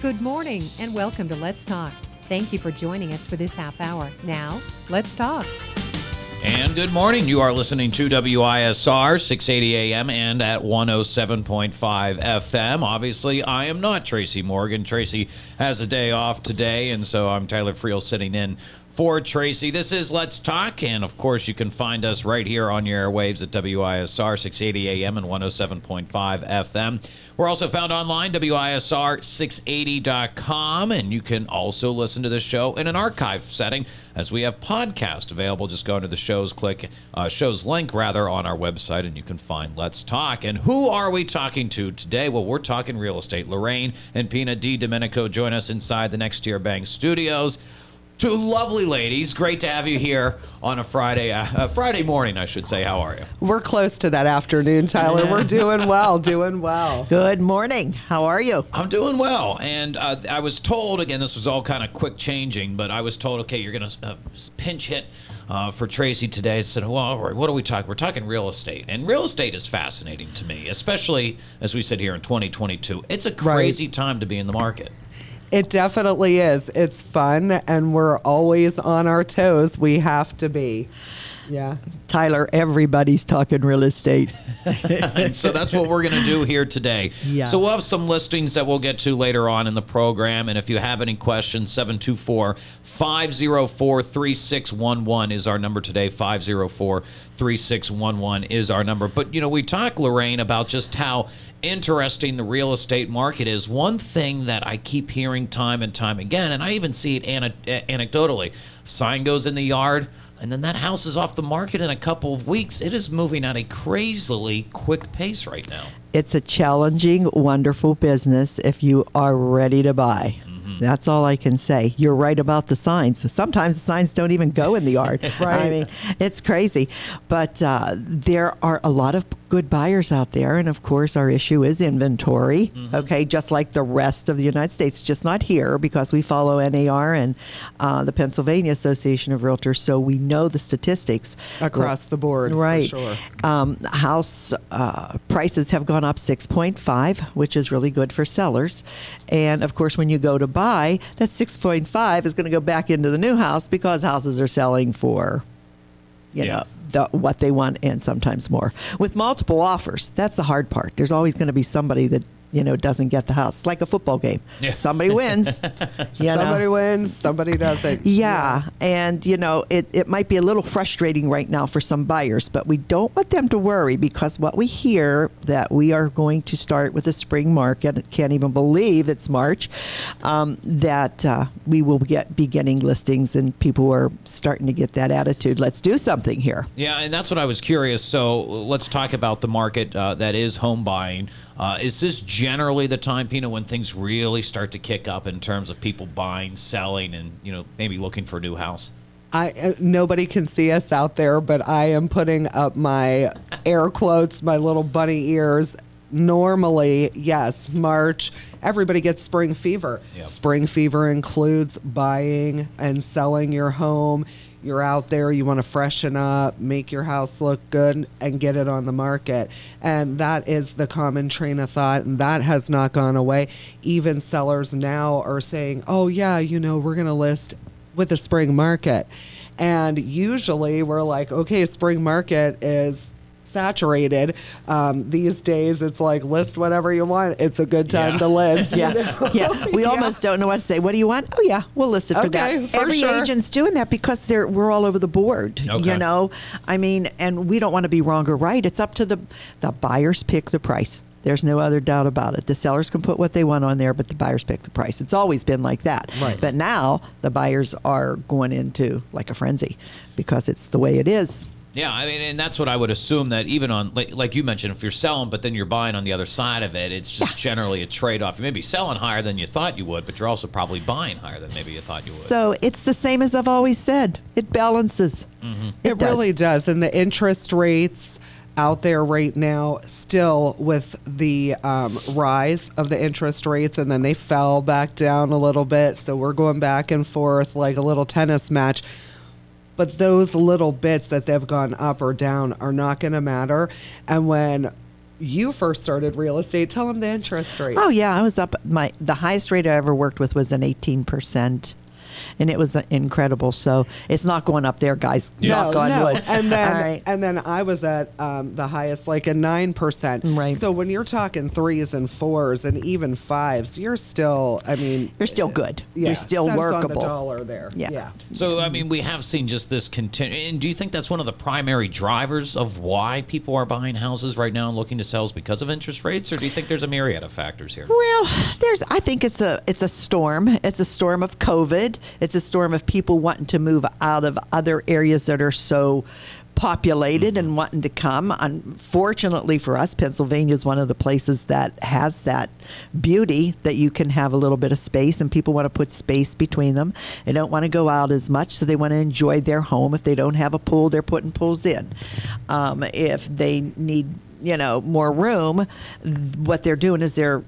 Good morning and welcome to Let's Talk. Thank you for joining us for this half hour. Now, let's talk. And good morning. You are listening to WISR 680 AM and at 107.5 FM. Obviously, I am not Tracy Morgan. Tracy has a day off today, and so I'm Tyler Friel sitting in for Tracy. This is Let's Talk, and of course, you can find us right here on your airwaves at WISR 680 AM and 107.5 FM. We're also found online, WISR680.com, and you can also listen to this show in an archive setting as we have podcast available. Just go into the show's click, uh, show's link rather, on our website, and you can find Let's Talk. And who are we talking to today? Well, we're talking real estate. Lorraine and Pina DiDomenico join us inside the NexTier Bank studios. Two lovely ladies. Great to have you here on a Friday, uh, uh, Friday morning, I should say. How are you? We're close to that afternoon, Tyler. We're doing well, doing well. Good morning. How are you? I'm doing well, and uh, I was told again. This was all kind of quick changing, but I was told, okay, you're going to uh, pinch hit uh, for Tracy today. I said, well, all right, what are we talking? We're talking real estate, and real estate is fascinating to me, especially as we sit here in 2022. It's a crazy right. time to be in the market. It definitely is. It's fun, and we're always on our toes. We have to be. Yeah. Tyler, everybody's talking real estate. and so that's what we're going to do here today. Yeah. So we'll have some listings that we'll get to later on in the program. And if you have any questions, 724 504 3611 is our number today. 504 3611 is our number. But, you know, we talk, Lorraine, about just how interesting the real estate market is. One thing that I keep hearing time and time again, and I even see it anecdotally sign goes in the yard and then that house is off the market in a couple of weeks. It is moving at a crazily quick pace right now. It's a challenging, wonderful business if you are ready to buy. That's all I can say. You're right about the signs. Sometimes the signs don't even go in the yard. right. I mean, it's crazy. But uh, there are a lot of good buyers out there. And of course, our issue is inventory, mm-hmm. okay, just like the rest of the United States, just not here because we follow NAR and uh, the Pennsylvania Association of Realtors. So we know the statistics across the board. Right. sure. Um, house uh, prices have gone up 6.5, which is really good for sellers. And of course, when you go to buy, that 6.5 is going to go back into the new house because houses are selling for, you yeah. know, the, what they want and sometimes more. With multiple offers, that's the hard part. There's always going to be somebody that you know doesn't get the house. like a football game. Yeah. Somebody wins. somebody know. wins. Somebody doesn't. Yeah. yeah, and you know it, it might be a little frustrating right now for some buyers, but we don't want them to worry because what we hear that we are going to start with the spring market. Can't even believe it's March. Um, that uh, we will get be getting listings and people are starting to get that attitude. Let's do something here. Yeah, and that's what I was curious. So let's talk about the market uh, that is home buying. Uh, is this generally the time, Pina, when things really start to kick up in terms of people buying, selling, and you know maybe looking for a new house? I uh, nobody can see us out there, but I am putting up my air quotes, my little bunny ears. Normally, yes, March, everybody gets spring fever. Yep. Spring fever includes buying and selling your home you're out there, you want to freshen up, make your house look good, and get it on the market. And that is the common train of thought, and that has not gone away. Even sellers now are saying, oh, yeah, you know, we're going to list with the spring market. And usually we're like, okay, spring market is saturated. Um, these days, it's like list whatever you want. It's a good time yeah. to list. yeah, yeah. We yeah. almost don't know what to say. What do you want? Oh yeah, we'll list it for okay, that. For Every sure. agent's doing that because they're we're all over the board. Okay. You know, I mean, and we don't want to be wrong or right. It's up to the the buyers pick the price. There's no other doubt about it. The sellers can put what they want on there, but the buyers pick the price. It's always been like that. Right. But now the buyers are going into like a frenzy because it's the way it is. Yeah, I mean, and that's what I would assume that even on, like, like you mentioned, if you're selling, but then you're buying on the other side of it, it's just yeah. generally a trade off. You may be selling higher than you thought you would, but you're also probably buying higher than maybe you thought you would. So it's the same as I've always said it balances. Mm-hmm. It, it does. really does. And the interest rates out there right now, still with the um, rise of the interest rates, and then they fell back down a little bit. So we're going back and forth like a little tennis match but those little bits that they've gone up or down are not going to matter. And when you first started real estate. Tell them the interest rate. Oh yeah, I was up. My the highest rate I ever worked with was an eighteen percent and it was incredible. So it's not going up there, guys. Yeah. Knock no, on no. wood. And then, right. and then I was at um, the highest, like a nine percent. Right. So when you're talking threes and fours and even fives, you're still. I mean, you're still good. Yeah, you're still workable. On the dollar there. Yeah. yeah. So I mean, we have seen just this continue. And do you think that's one of the primary drivers of why people are buying houses right now and looking to sell is because of interest rates, or do you think there's a myriad of factors here? Well, there's. I think it's a it's a storm. It's a storm of COVID. It's a storm of people wanting to move out of other areas that are so populated and wanting to come. Unfortunately for us, Pennsylvania is one of the places that has that beauty that you can have a little bit of space and people want to put space between them. They don't want to go out as much, so they want to enjoy their home. If they don't have a pool, they're putting pools in. Um, if they need, you know, more room, what they're doing is they're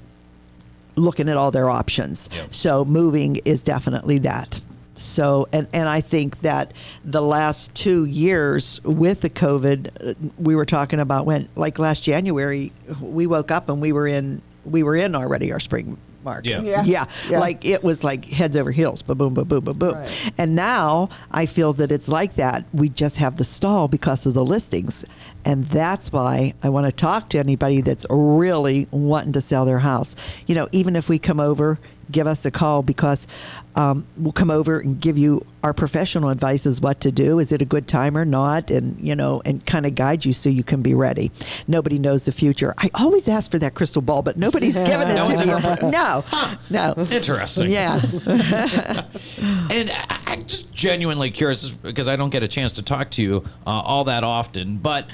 looking at all their options. Yep. So moving is definitely that. So, and, and I think that the last two years with the COVID, uh, we were talking about when, like last January, we woke up and we were in, we were in already our spring market. Yeah. Yeah. yeah. Yeah. Like it was like heads over heels, ba boom, ba boom, ba boom. Right. And now I feel that it's like that. We just have the stall because of the listings. And that's why I want to talk to anybody that's really wanting to sell their house. You know, even if we come over, give us a call because um, we'll come over and give you our professional advice as what to do. Is it a good time or not? And, you know, and kind of guide you so you can be ready. Nobody knows the future. I always ask for that crystal ball, but nobody's given it No to me. ever- No, no. Interesting. Yeah. And I- I'm just genuinely curious because I don't get a chance to talk to you uh, all that often. But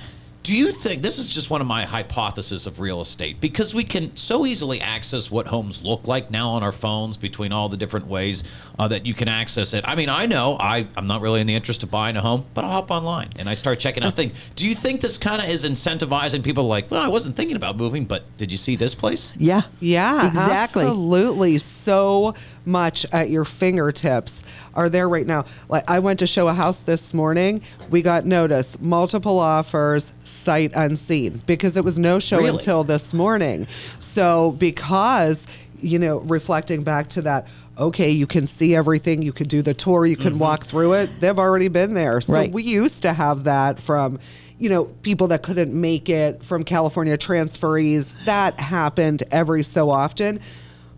do you think this is just one of my hypotheses of real estate? Because we can so easily access what homes look like now on our phones between all the different ways uh, that you can access it. I mean, I know I, I'm not really in the interest of buying a home, but I'll hop online and I start checking out things. Do you think this kind of is incentivizing people like, well, I wasn't thinking about moving, but did you see this place? Yeah. Yeah, Exactly. Absolutely. So much at your fingertips are there right now. Like I went to show a house this morning. We got notice, multiple offers, sight unseen because it was no show Really? until this morning. So because you know, reflecting back to that okay, you can see everything, you can do the tour, you can mm-hmm. walk through it. They've already been there. So Right. we used to have that from you know, people that couldn't make it from California transferees. That happened every so often.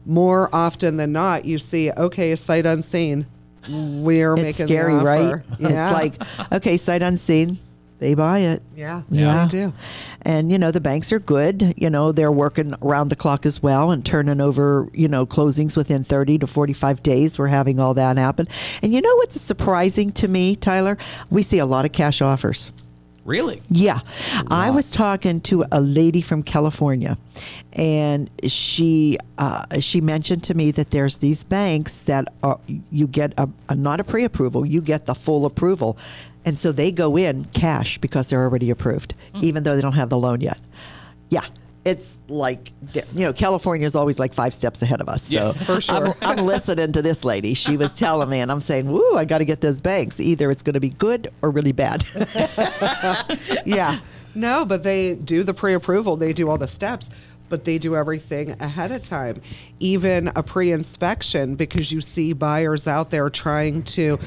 More often than not, you see, okay, sight unseen. We're It's making scary, the right? Yeah. It's like, okay, sight unseen. They buy it. yeah, Yeah. they do. And, you know, the banks are good. You know, they're working around the clock as well and turning over, you know, closings within 30 to 45 days. We're having all that happen. And you know what's surprising to me, Tyler? We see a lot of cash offers. Really? Yeah. I was talking to a lady from California and she uh, she mentioned to me that there's these banks that are, you get a, a not a pre-approval, you get the full approval. And so they go in cash because they're already approved even though they don't have the loan yet. Yeah. It's like you know, California is always like five steps ahead of us. So Yeah, for sure. I'm, I'm listening to this lady. She was telling me, and I'm saying, "Woo, I got to get those banks. Either it's going to be good or really bad." yeah. No, but they do the pre approval, they do all the steps, but they do everything ahead of time. Even a pre inspection, because you see buyers out there trying to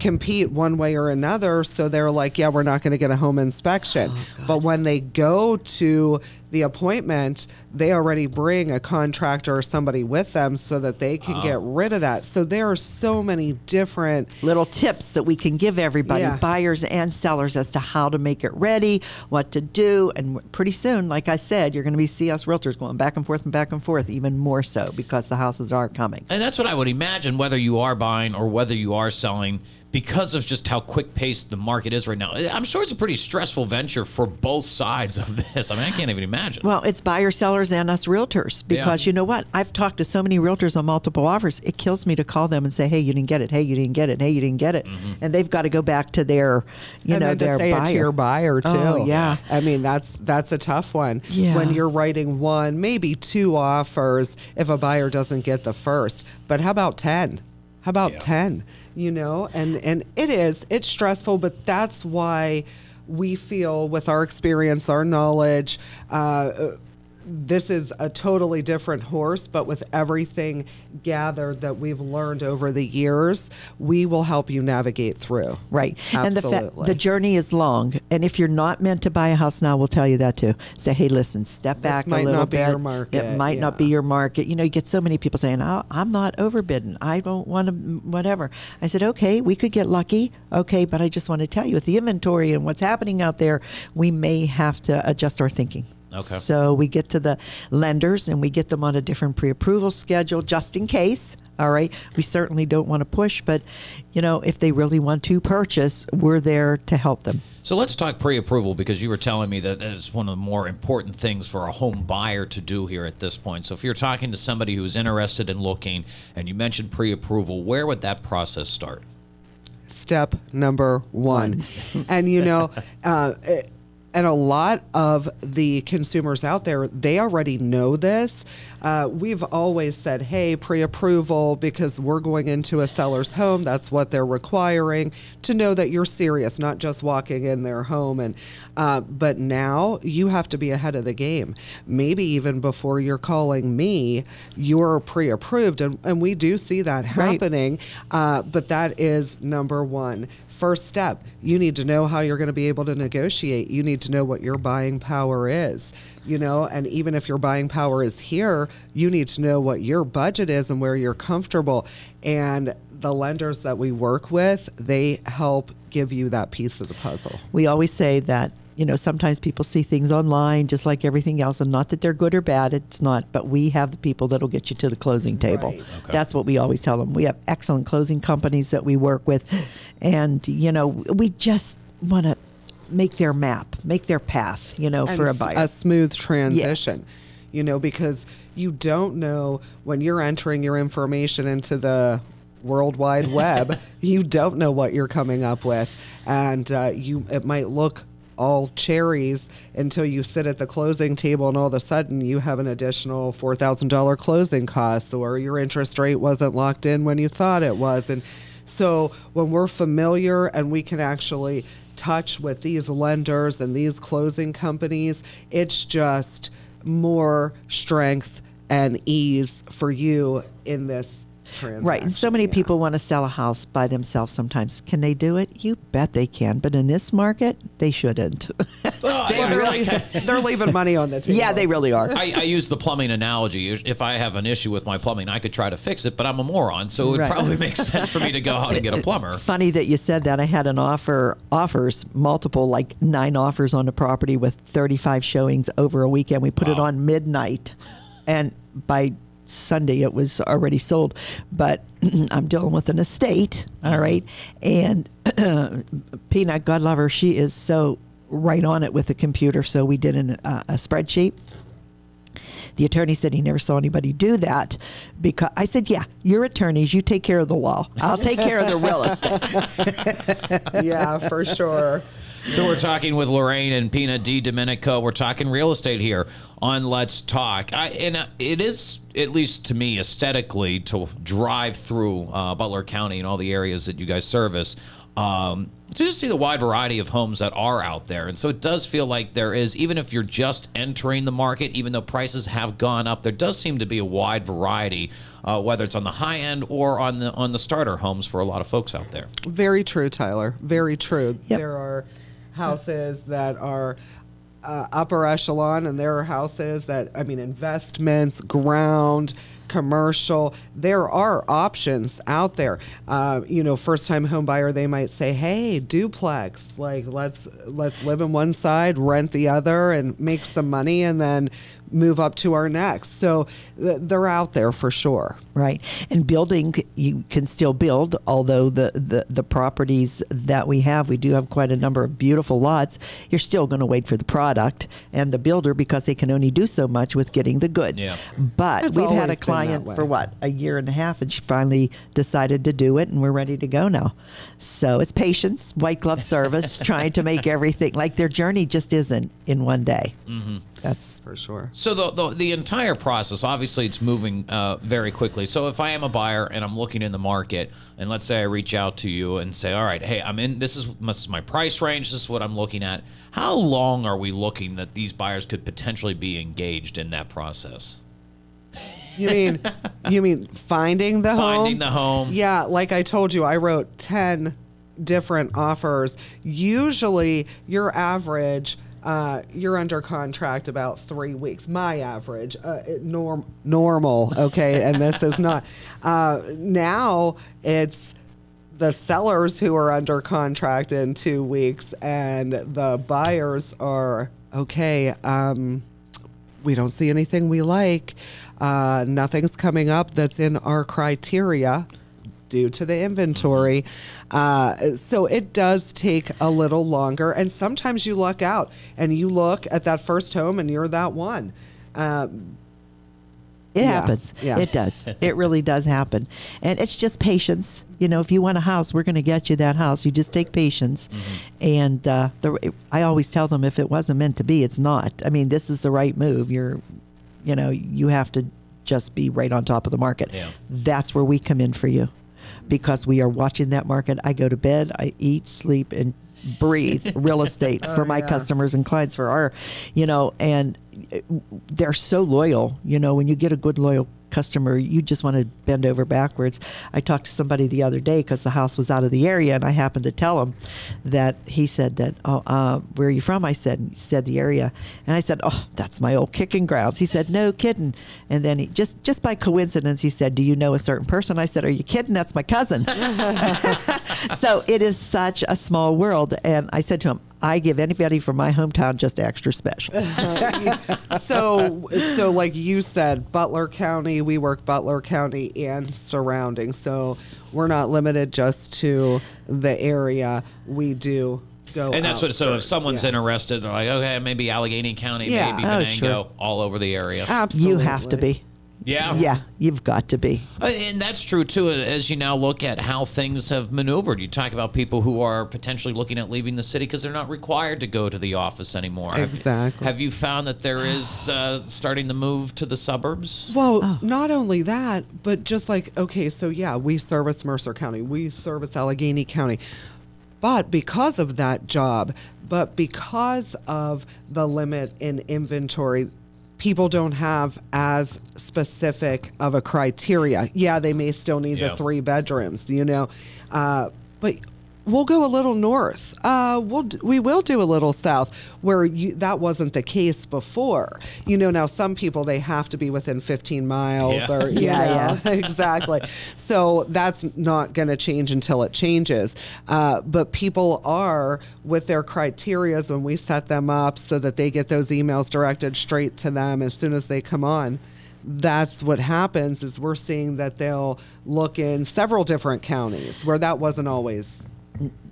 compete one way or another. So they're like, yeah, we're not going to get a home inspection. Oh, but when they go to the appointment, they already bring a contractor or somebody with them so that they can get rid of that. So there are so many different little tips that we can give everybody, Yeah. buyers and sellers, as to how to make it ready, what to do, and pretty soon, like I said, you're going to be see us realtors going back and forth and back and forth, even more so because the houses are coming. And that's what I would imagine, whether you are buying or whether you are selling, because of just how quick paced the market is right now. I'm sure it's a pretty stressful venture for both sides of this. I mean, I can't even imagine. Well, it's buyers, sellers, and us realtors because Yeah. you know what? I've talked to so many realtors on multiple offers. It kills me to call them and say, "Hey, you didn't get it. Hey, you didn't get it. Hey, you didn't get it," mm-hmm. and they've got to go back to their, you and know, then their say buyer. it to your buyer oh, too. Oh, yeah. I mean that's that's a tough one. Yeah. When you're writing one, maybe two offers if a buyer doesn't get the first. But how about ten? How about Yeah. ten? You know, and and it is it's stressful, but that's why we feel with our experience, our knowledge, uh, this is a totally different horse, but with everything gathered that we've learned over the years, we will help you navigate through. Right. And the, fa- the journey is long. And if you're not meant to buy a house now, we'll tell you that too. Say, hey, listen, step back might a little not be bit. your market, It might not be your market. You know, you get so many people saying, oh, I'm not overbidding. I don't want to, whatever. I said, okay, we could get lucky. Okay, but I just want to tell you with the inventory and what's happening out there, we may have to adjust our thinking. Okay. So we get to the lenders and we get them on a different pre-approval schedule just in case. All right. We certainly don't want to push, but you know, if they really want to purchase, we're there to help them. So let's talk pre-approval because you were telling me that that is one of the more important things for a home buyer to do here at this point. So if you're talking to somebody who's interested in looking, and you mentioned pre-approval, where would that process start? step number one. and you know, uh, it- and a lot of the consumers out there, they already know this. Uh, we've always said, hey, pre approval, because we're going into a seller's home. That's what they're requiring to know that you're serious, not just walking in their home. And uh, But now you have to be ahead of the game. Maybe even before you're calling me, you're pre approved. And, and we do see that Right. happening. Uh, but that is number one. First step, you need to know how you're going to be able to negotiate. You need to know what your buying power is, you know, and even if your buying power is here, you need to know what your budget is and where you're comfortable. And the lenders that we work with, they help give you that piece of the puzzle. We always say that, you know, sometimes people see things online just like everything else, and not that they're good or bad, it's not, but we have the people that'll get you to the closing table. Right. Okay. That's what we always tell them. We have excellent closing companies that we work with, and, you know, we just want to make their map, make their path, you know, and for a buyer. a smooth transition. You know, because you don't know when you're entering your information into the World Wide Web, you don't know what you're coming up with, and uh, you it might look all cherries until you sit at the closing table and all of a sudden you have an additional $4,000 closing costs or your interest rate wasn't locked in when you thought it was. And so when we're familiar and we can actually touch with these lenders and these closing companies, it's just more strength and ease for you in this transaction. Right. And so many Yeah. people want to sell a house by themselves sometimes. Can they do it? You bet they can. But in this market, they shouldn't. Well, Well, they're, I- leaving, they're leaving money on the table. yeah, they really are. I, I use the plumbing analogy. If I have an issue with my plumbing, I could try to fix it, but I'm a moron, so it would Right. probably make sense for me to go out and get a plumber. It's funny that you said that. I had an offer, offers, multiple, like nine offers on the property with 35 showings over a weekend. We put it on midnight, and by Sunday it was already sold. But I'm dealing with an estate, all right? And Peanut, God love her, she is so right on it with the computer. So we did an, uh, a spreadsheet. The attorney said he never saw anybody do that because I said, "Yeah, you're attorneys. You take care of the law. I'll take care of the real estate." yeah, for sure. So we're talking with Lorraine and Pina DiDomenico. We're talking real estate here on Let's Talk. I, and uh, it is, at least to me, aesthetically, to drive through uh, Butler County and all the areas that you guys service. Um, to just see the wide variety of homes that are out there. And so it does feel like there is, even if you're just entering the market, even though prices have gone up, there does seem to be a wide variety, uh, whether it's on the high end or on the on the starter homes for a lot of folks out there. Very true, Tyler. Very true. Yep. There are houses that are uh, upper echelon, and there are houses that, I mean, investments, ground, commercial. There are options out there. Uh, you know, first time home buyer, they might say, "Hey, duplex. Like, let's let's live in one side, rent the other, and make some money, and then move up to our next." So th- they're out there for sure. right. And building, you can still build, although the, the, the properties that we have, we do have quite a number of beautiful lots. You're still going to wait for the product and the builder because they can only do so much with getting the goods. Yeah. But It's we've had a client client for what a year and a half, and she finally decided to do it, and we're ready to go now. So it's patience, white glove service, trying to make everything like their journey just isn't in one day. Mm-hmm. That's for sure. So the, the the entire process, obviously, it's moving uh, very quickly. So if I am a buyer and I'm looking in the market, and let's say I reach out to you and say, "All right, hey, I'm in. This is, this is my price range. This is what I'm looking at." How long are we looking that these buyers could potentially be engaged in that process? You mean you mean finding the home? Finding the home. Yeah, like I told you, I wrote 10 different offers. Usually, your average, uh, you're under contract about three weeks. My average, uh, norm normal, okay, and this is not. Uh, now it's the sellers who are under contract in two weeks, and the buyers are okay. Um, we don't see anything we like. Uh, nothing's coming up that's in our criteria due to the inventory. Uh, so it does take a little longer. And sometimes you luck out and you look at that first home and you're that one. Um, It Yeah, happens. yeah. It does. It really does happen. And it's just patience. You know, if you want a house, we're going to get you that house. You just take patience. And uh, the, I always tell them if it wasn't meant to be, it's not. I mean, this is the right move. You're, you know, you have to just be right on top of the market. Yeah. That's where we come in for you because we are watching that market. I go to bed, I eat, sleep, and breathe real estate for my yeah. customers and clients for our, you know, and uh, they're so loyal. You know, when you get a good loyal customer, you just want to bend over backwards. I talked to somebody the other day because the house was out of the area, and I happened to tell him that he said that, oh, uh, where are you from? I said, he said the area, and I said, oh, that's my old kicking grounds. He said, no kidding. And then he just just by coincidence, he said, do you know a certain person? I said, are you kidding? That's my cousin. so it is such a small world, and I said to him. I give anybody from my hometown just extra special. so, so like you said, Butler County, we work Butler County and surrounding. So we're not limited just to the area. We do go. And that's what. So if someone's Yeah. interested, they're like, okay, maybe Allegheny County, Yeah. maybe Oh, Venango, sure. all over the area. absolutely, You have to be. Yeah. Yeah, you've got to be. Uh, And that's true too, as you now look at how things have maneuvered. You talk about people who are potentially looking at leaving the city because they're not required to go to the office anymore. Have- Exactly. Have you found that there is uh, starting to move to the suburbs? Well, Oh. not only that, but just like, okay, so yeah, we service Mercer County, we service Allegheny County. But because of that job, but because of the limit in inventory, people don't have as specific of a criteria. Yeah, they may still need Yeah. the three bedrooms, you know, uh, but we'll go a little north. Uh, we'll we will do a little south where you, that wasn't the case before. You know, now some people they have to be within 15 miles Yeah. or you Yeah, know, exactly. So that's not going to change until it changes. Uh, but people are with their criterias when we set them up so that they get those emails directed straight to them as soon as they come on. That's what happens is we're seeing that they'll look in several different counties where that wasn't always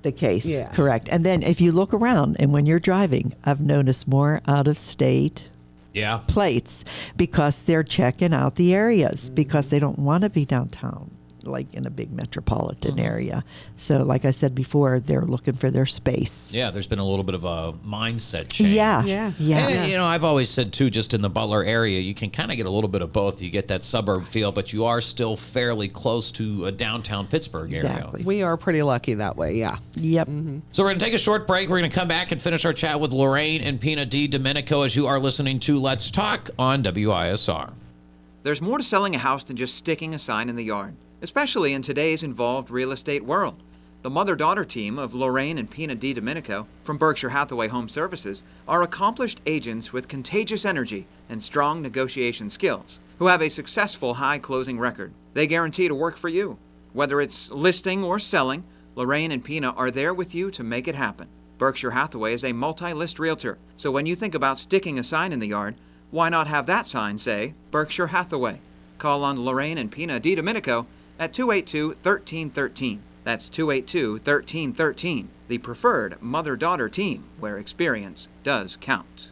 the case. Yeah. Correct. And then if you look around and when you're driving, I've noticed more out of state Yeah. plates because they're checking out the areas because they don't want to be downtown like in a big metropolitan Mm-hmm. area. So like I said before, they're looking for their space. Yeah, there's been a little bit of a mindset change. Yeah. Yeah. Yeah. And, you know, I've always said too, just in the Butler area, you can kind of get a little bit of both. You get that suburb feel, but you are still fairly close to a downtown Pittsburgh area. Exactly. we are pretty lucky that way. Yeah. Yep. So we're going to take a short break. We're going to come back and finish our chat with Lorraine and Pina DiDomenico as you are listening to Let's Talk on WISR. There's more to selling a house than just sticking a sign in the yard, especially in today's involved real estate world. The mother daughter team of Lorraine and Pina D. From Berkshire Hathaway Home Services are accomplished agents with contagious energy and strong negotiation skills who have a successful high closing record. They guarantee to work for you. Whether it's listing or selling, Lorraine and Pina are there with you to make it happen. Berkshire Hathaway is a multi list realtor, so when you think about sticking a sign in the yard, why not have that sign say Berkshire Hathaway? Call on Lorraine and Pina D. at 282 1313. That's 282 1313, the preferred mother daughter team where experience does count.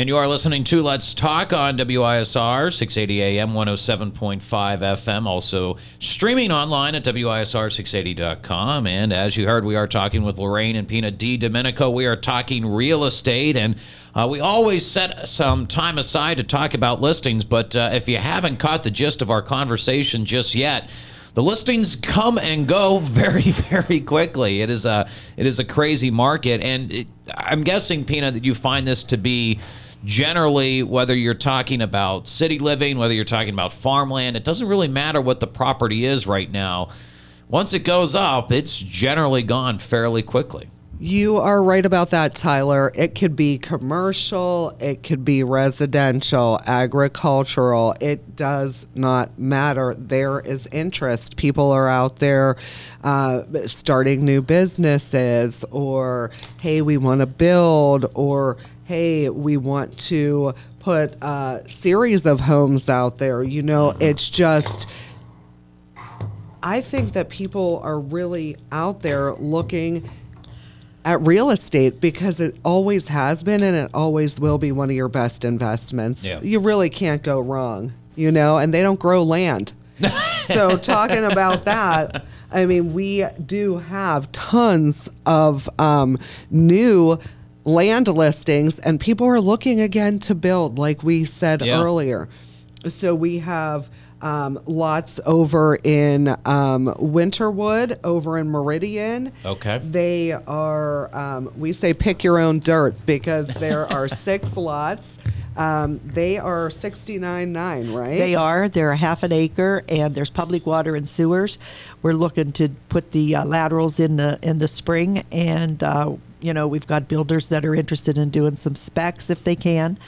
And you are listening to Let's Talk on WISR 680 AM 107.5 FM. Also streaming online at WISR680.com. And as you heard, we are talking with Lorraine and Pina DiDomenico. We are talking real estate. And uh, we always set some time aside to talk about listings. But uh, if you haven't caught the gist of our conversation just yet, the listings come and go very, very quickly. It is a it is a crazy market, and it, I'm guessing, Pina, that you find this to be generally whether you're talking about city living, whether you're talking about farmland. It doesn't really matter what the property is right now. Once it goes up, it's generally gone fairly quickly. You are right about that, Tyler. It could be commercial, it could be residential, agricultural. It does not matter. There is interest. People are out there uh, starting new businesses, or hey, we want to build, or hey, we want to put a series of homes out there. You know, it's just. I think that people are really out there looking at real estate because it always has been and it always will be one of your best investments. Yeah. You really can't go wrong, you know, and they don't grow land. so, talking about that, I mean, we do have tons of um, new land listings, and people are looking again to build, like we said Yeah. earlier. So, we have um, lots over in um, Winterwood, over in Meridian. Okay. They are, um, we say pick your own dirt because there are six lots. Um, they are 69.9, right? They are. They're a half an acre, and there's public water and sewers. We're looking to put the uh, laterals in the in the spring, and uh, you know we've got builders that are interested in doing some specs if they can,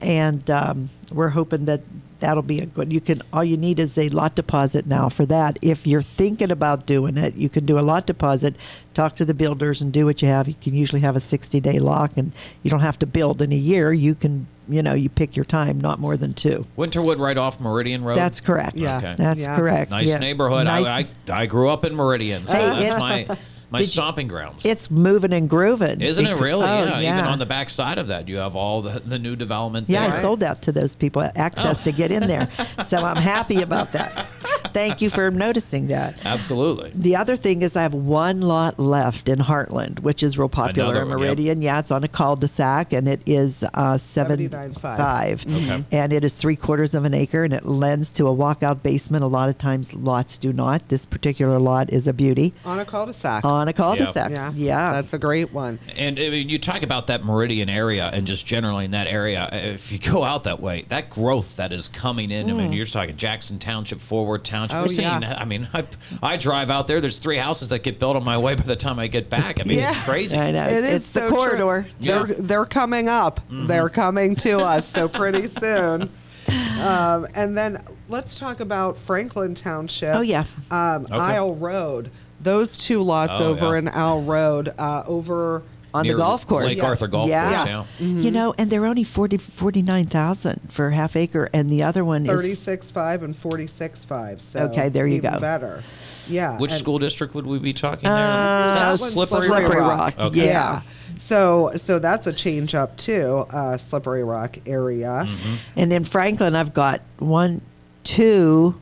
and um, we're hoping that that'll be a good. You can all you need is a lot deposit now for that. If you're thinking about doing it, you can do a lot deposit. Talk to the builders and do what you have. You can usually have a 60 day lock, and you don't have to build in a year. You can you know you pick your time, not more than two. Winterwood, right off Meridian Road. That's correct. Yeah. Okay. That's Yeah. correct. nice Yeah. neighborhood. Nice- I, I I grew up in Meridian, so Hey, that's my my Did you- stomping grounds. it's moving and grooving. Isn't it Bec- really? Oh, yeah. Even on the back side of that, you have all the, the new development Yeah, there. I sold out to those people access to get in there. So I'm happy about that. Thank you for noticing that. Absolutely. The other thing is I have one lot left in Heartland, which is real popular Another in one, yep. Meridian. Yeah, it's on a cul-de-sac, and it is uh, seven 79.5. five, Okay. and it is three quarters of an acre, and it lends to a walkout basement. A lot of times, lots do not. This particular lot is a beauty On a cul-de-sac. on a cul-de-sac. yeah. yeah. That's a great one. And I mean, you talk about that Meridian area and just generally in that area. If you go out that way, that growth that is coming in. I mean, you're talking Jackson Township, Forward Township. Oh, We're seeing. yeah. I mean, I, I drive out there. There's three houses that get built on my way by the time I get back. I mean, it's crazy. I know. It is it's the so true. corridor. Yeah. They're, they're coming up. Mm-hmm. They're coming to us so pretty soon. Um, and then let's talk about Franklin Township. Oh, yeah. Um, Okay. Isle Road. Those two lots Oh, over yeah. in Isle Road, uh, over on Near the golf course. Lake Arthur Golf yeah. Course. Yeah. You know, and they're only 40, 49,000 for half acre, and the other one is 36.5 and 46.5. So Okay, there you go. Better. Yeah. Which and- school district would we be talking there? Uh, Is that That Slippery, Slippery Rock? Rock. Okay. Yeah. So so that's a change up too, uh, Slippery Rock area. Mm-hmm. And in Franklin, I've got one, two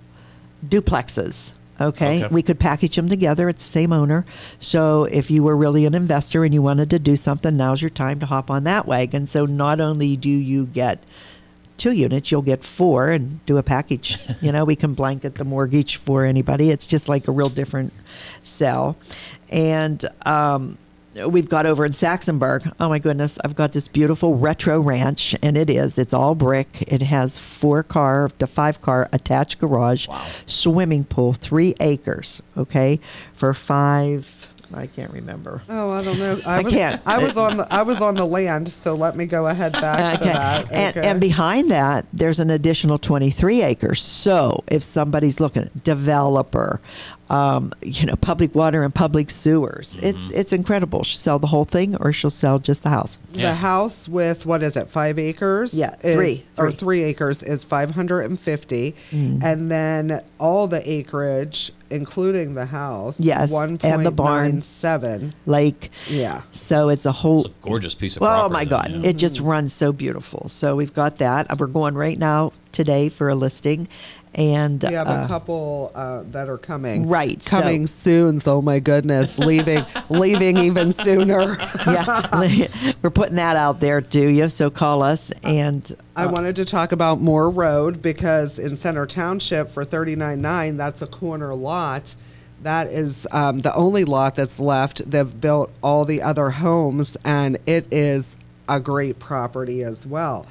duplexes. Okay? Okay. we could package them together. It's the same owner. So if you were really an investor and you wanted to do something, now's your time to hop on that wagon. So not only do you get two units, you'll get four and do a package. you know, we can blanket the mortgage for anybody. It's just like a real different sell. And um, we've got over in Saxonburg. Oh my goodness, I've got this beautiful retro ranch, and it is. It's all brick. It has four car to five car attached garage, swimming pool, three acres. Okay, for five. I can't remember. Oh, I don't know. I, I was, can't. I was on the I was on the land, so let me go ahead back to Okay. that. And, Okay. and behind that, there's an additional 23 acres. So if somebody's looking, developer, um, you know, public water and public sewers. It's it's incredible. She'll sell the whole thing, or she'll sell just the house. The house with what is it, five acres? Yeah, is- three, or three. three acres is five hundred and fifty, Mm. and then all the acreage, including the house, Yes, one and the barn. seven. Like, Yeah. so it's a whole. It's a gorgeous piece of Well, oh property. my then, God, yeah. it just runs so beautiful. So we've got that. We're going right now today for a listing, and We have uh, a couple uh, that are coming. Right, so- Coming soon. So my goodness, leaving leaving even sooner. yeah, we're putting that out there to you. So call us and I wanted to talk about Moore Road because in Center Township for thirty nine nine, that's a corner lot. That is um, the only lot that's left. They've built all the other homes, and it is a great property as well.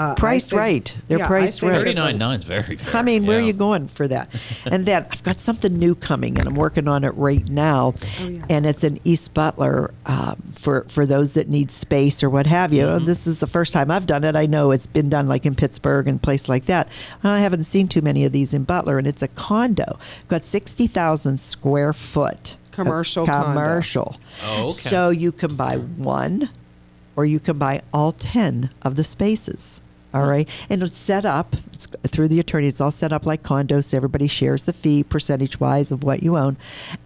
Uh, Priced think- right. They're yeah, priced right. that the- Thirty-nine nine's very. Fair. I mean, where are you going for that? and then I've got something new coming, and I'm working on it right now. Oh, yeah. And it's in East Butler um, for for those that need space or what have you. Mm-hmm. This is the first time I've done it. I know it's been done like in Pittsburgh and place like that. I haven't seen too many of these in Butler, and it's a condo. Got sixty thousand square foot Commercial condo. commercial. Oh, okay. So you can buy one, or you can buy all ten of the spaces. All right, and it's set up it's through the attorney. It's all set up like condos. So everybody shares the fee percentage wise of what you own,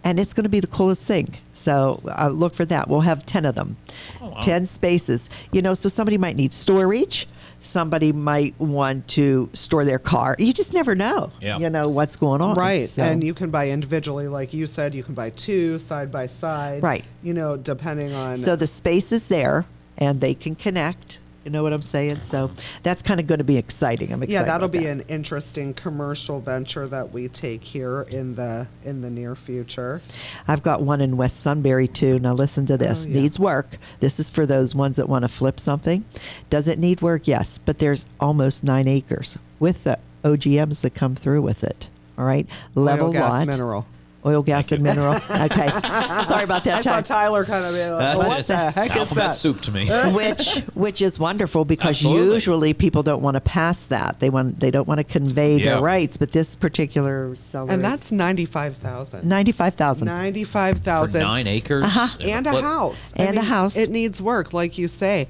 and it's going to be the coolest thing. So uh, look for that. We'll have ten of them, Oh, wow. ten spaces. You know, so somebody might need storage. Somebody might want to store their car. You just never know. Yeah. You know what's going on. Right, So- and you can buy individually, like you said. You can buy two side by side. Right. You know, depending on. So the space is there, and they can connect. You know what I'm saying? So that's kind of going to be exciting. I'm excited. yeah, that'll be that. an interesting commercial venture that we take here in the in the near future. I've got one in West Sunbury too. Now listen to this. Oh, yeah. Needs work. This is for those ones that want to flip something. Does it need work? Yes, but there's almost nine acres with the OGMs that come through with it. All right, level lot. mineral. Oil, gas, and mineral. Okay, sorry about that. I saw Ty. Tyler kind of. Like, That's what just the heck is alphabet that? soup to me. which which is wonderful because Absolutely. usually people don't want to pass that. They want they don't want to convey Yeah. their rights, but this particular seller And that's ninety five thousand. ninety five thousand. Ninety five For thousand. nine acres Uh-huh. and a flip- house I And a house. It needs work, like you say.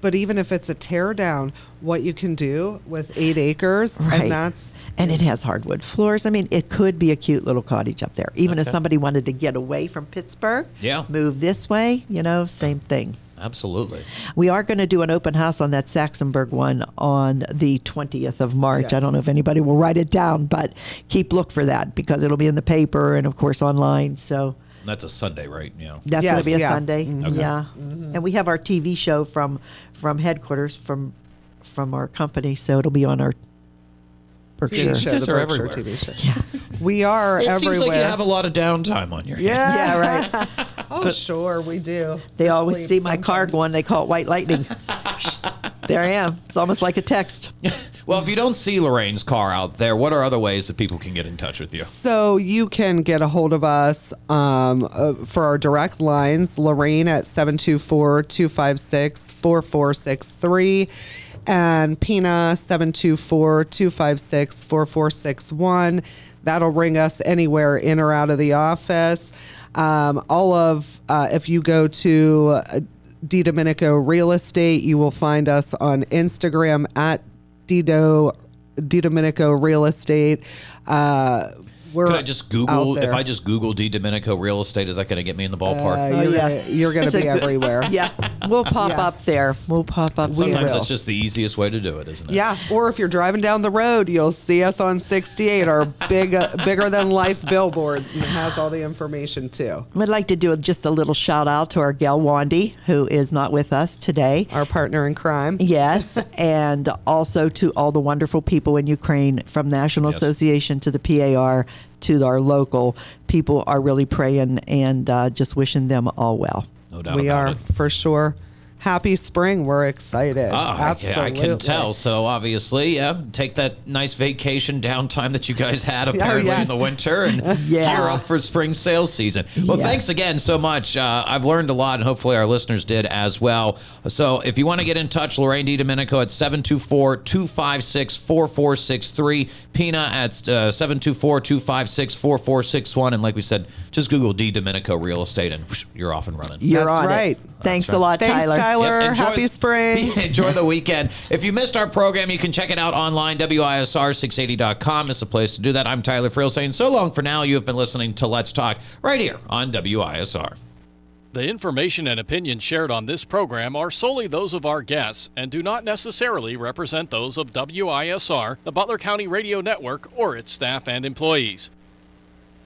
But even if it's a tear down, what you can do with eight acres, Right. and that's And it has hardwood floors. I mean, it could be a cute little cottage up there. Even if somebody wanted to get away from Pittsburgh, Yeah. move this way, you know, same thing. Absolutely. We are going to do an open house on that Saxonburg one on the 20th of March. Yes. I don't know if anybody will write it down, but keep look for that because it'll be in the paper and, of course, online. So That's a Sunday, right? Yeah. that's going to be a yeah. Sunday. Mm-hmm. Okay. Yeah. And we have our TV show from from headquarters from from our company, so it'll be on our Berkshire. TV show, Guys the are Berkshire everywhere. TV show. Yeah. We are It everywhere. seems like you have a lot of downtime on your hands. yeah. Yeah, right. Oh, sure, we do. They always Sleep see my car sometimes. going, they call it white lightning. there I am. It's almost like a text. Well, if you don't see Lorraine's car out there, what are other ways that people can get in touch with you? So you can get a hold of us um, uh, for our direct lines, Lorraine at 724-256-4463 and Pina 724-256-4461. That'll ring us anywhere in or out of the office. Um, all of, uh, if you go to uh, DiDomenico Real Estate, you will find us on Instagram at Dido DiDomenico Real Estate. Uh, we're Could I just Google? If. I just Google DiDomenico real estate, is that going to get me in the uh, ballpark? you're, Oh, yeah. gonna, you're gonna It's be good- everywhere. Yeah. We'll pop Yeah. up there. We'll pop up. Sometimes it's just the easiest way to do it, isn't it? Yeah, or if you're driving down the road, you'll see us on 68, our big, uh, bigger than life billboard, and it has all the information too. I'd like to do just a little shout out to our gal Wandy, who is not with us today. Our partner in crime. Yes, and also to all the wonderful people in Ukraine, from National Yes. Association to the PAR to our local people, are really praying and uh, just wishing them all well. No doubt we are it. for sure. Happy spring. We're excited. Oh, I can, I can tell. So obviously, yeah, take that nice vacation downtime that you guys had apparently yes. in the winter and Yeah. gear up for spring sales season. Well, Yeah. thanks again so much. Uh, I've learned a lot, and hopefully our listeners did as well. So if you want to get in touch, Lorraine DiDomenico at 724-256-4463. Pina at uh, 724-256-4461. And like we said, just Google DiDomenico Real Estate, and whoosh, you're off and running. You're That's on right. it. Thanks That's a lot, Thanks, Tyler. Tyler. Yep, enjoy- Happy spring. Enjoy the weekend. If you missed our program, you can check it out online, WISR680.com is the place to do that. I'm Tyler Frill saying so long for now. You have been listening to Let's Talk right here on WISR. The information and opinions shared on this program are solely those of our guests and do not necessarily represent those of WISR, the Butler County Radio Network, or its staff and employees.